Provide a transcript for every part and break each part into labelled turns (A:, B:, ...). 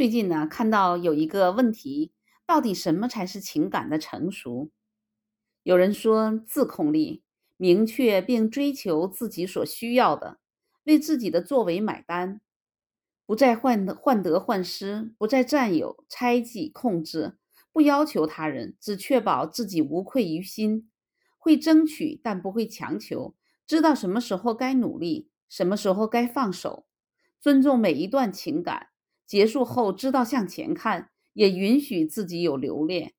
A: 最近呢，看到有一个问题，到底什么才是情感的成熟？有人说自控力，明确并追求自己所需要的，为自己的作为买单，不再患得患得患失，不再占有、猜忌、控制，不要求他人，只确保自己无愧于心，会争取但不会强求，知道什么时候该努力，什么时候该放手，尊重每一段情感。结束后知道向前看，也允许自己有留恋，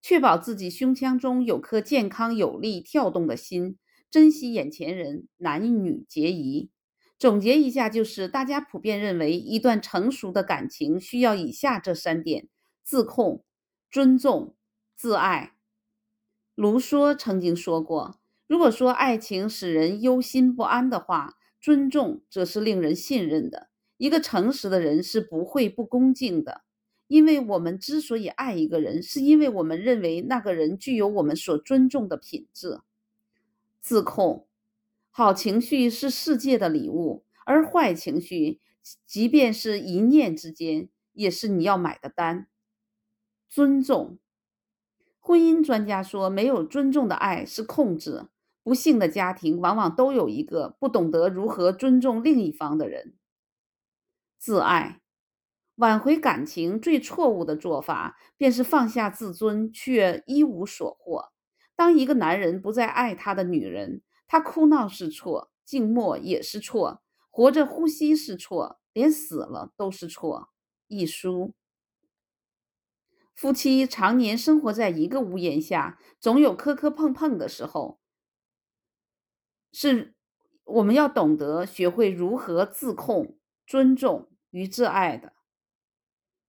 A: 确保自己胸腔中有颗健康有力跳动的心，珍惜眼前人，男女皆宜。总结一下，就是大家普遍认为，一段成熟的感情需要以下这三点：自控、尊重、自爱。卢梭曾经说过，如果说爱情使人忧心不安的话，尊重则是令人信任的。一个诚实的人是不会不恭敬的，因为我们之所以爱一个人，是因为我们认为那个人具有我们所尊重的品质。自控，好情绪是世界的礼物，而坏情绪，即便是一念之间，也是你要买的单。尊重，婚姻专家说，没有尊重的爱是控制。不幸的家庭往往都有一个不懂得如何尊重另一方的人。自爱，挽回感情最错误的做法，便是放下自尊却一无所获。当一个男人不再爱他的女人，他哭闹是错，静默也是错，活着呼吸是错，连死了都是错。一书，夫妻常年生活在一个屋檐下，总有磕磕碰碰的时候，是我们要懂得学会如何自控、尊重。与挚爱的。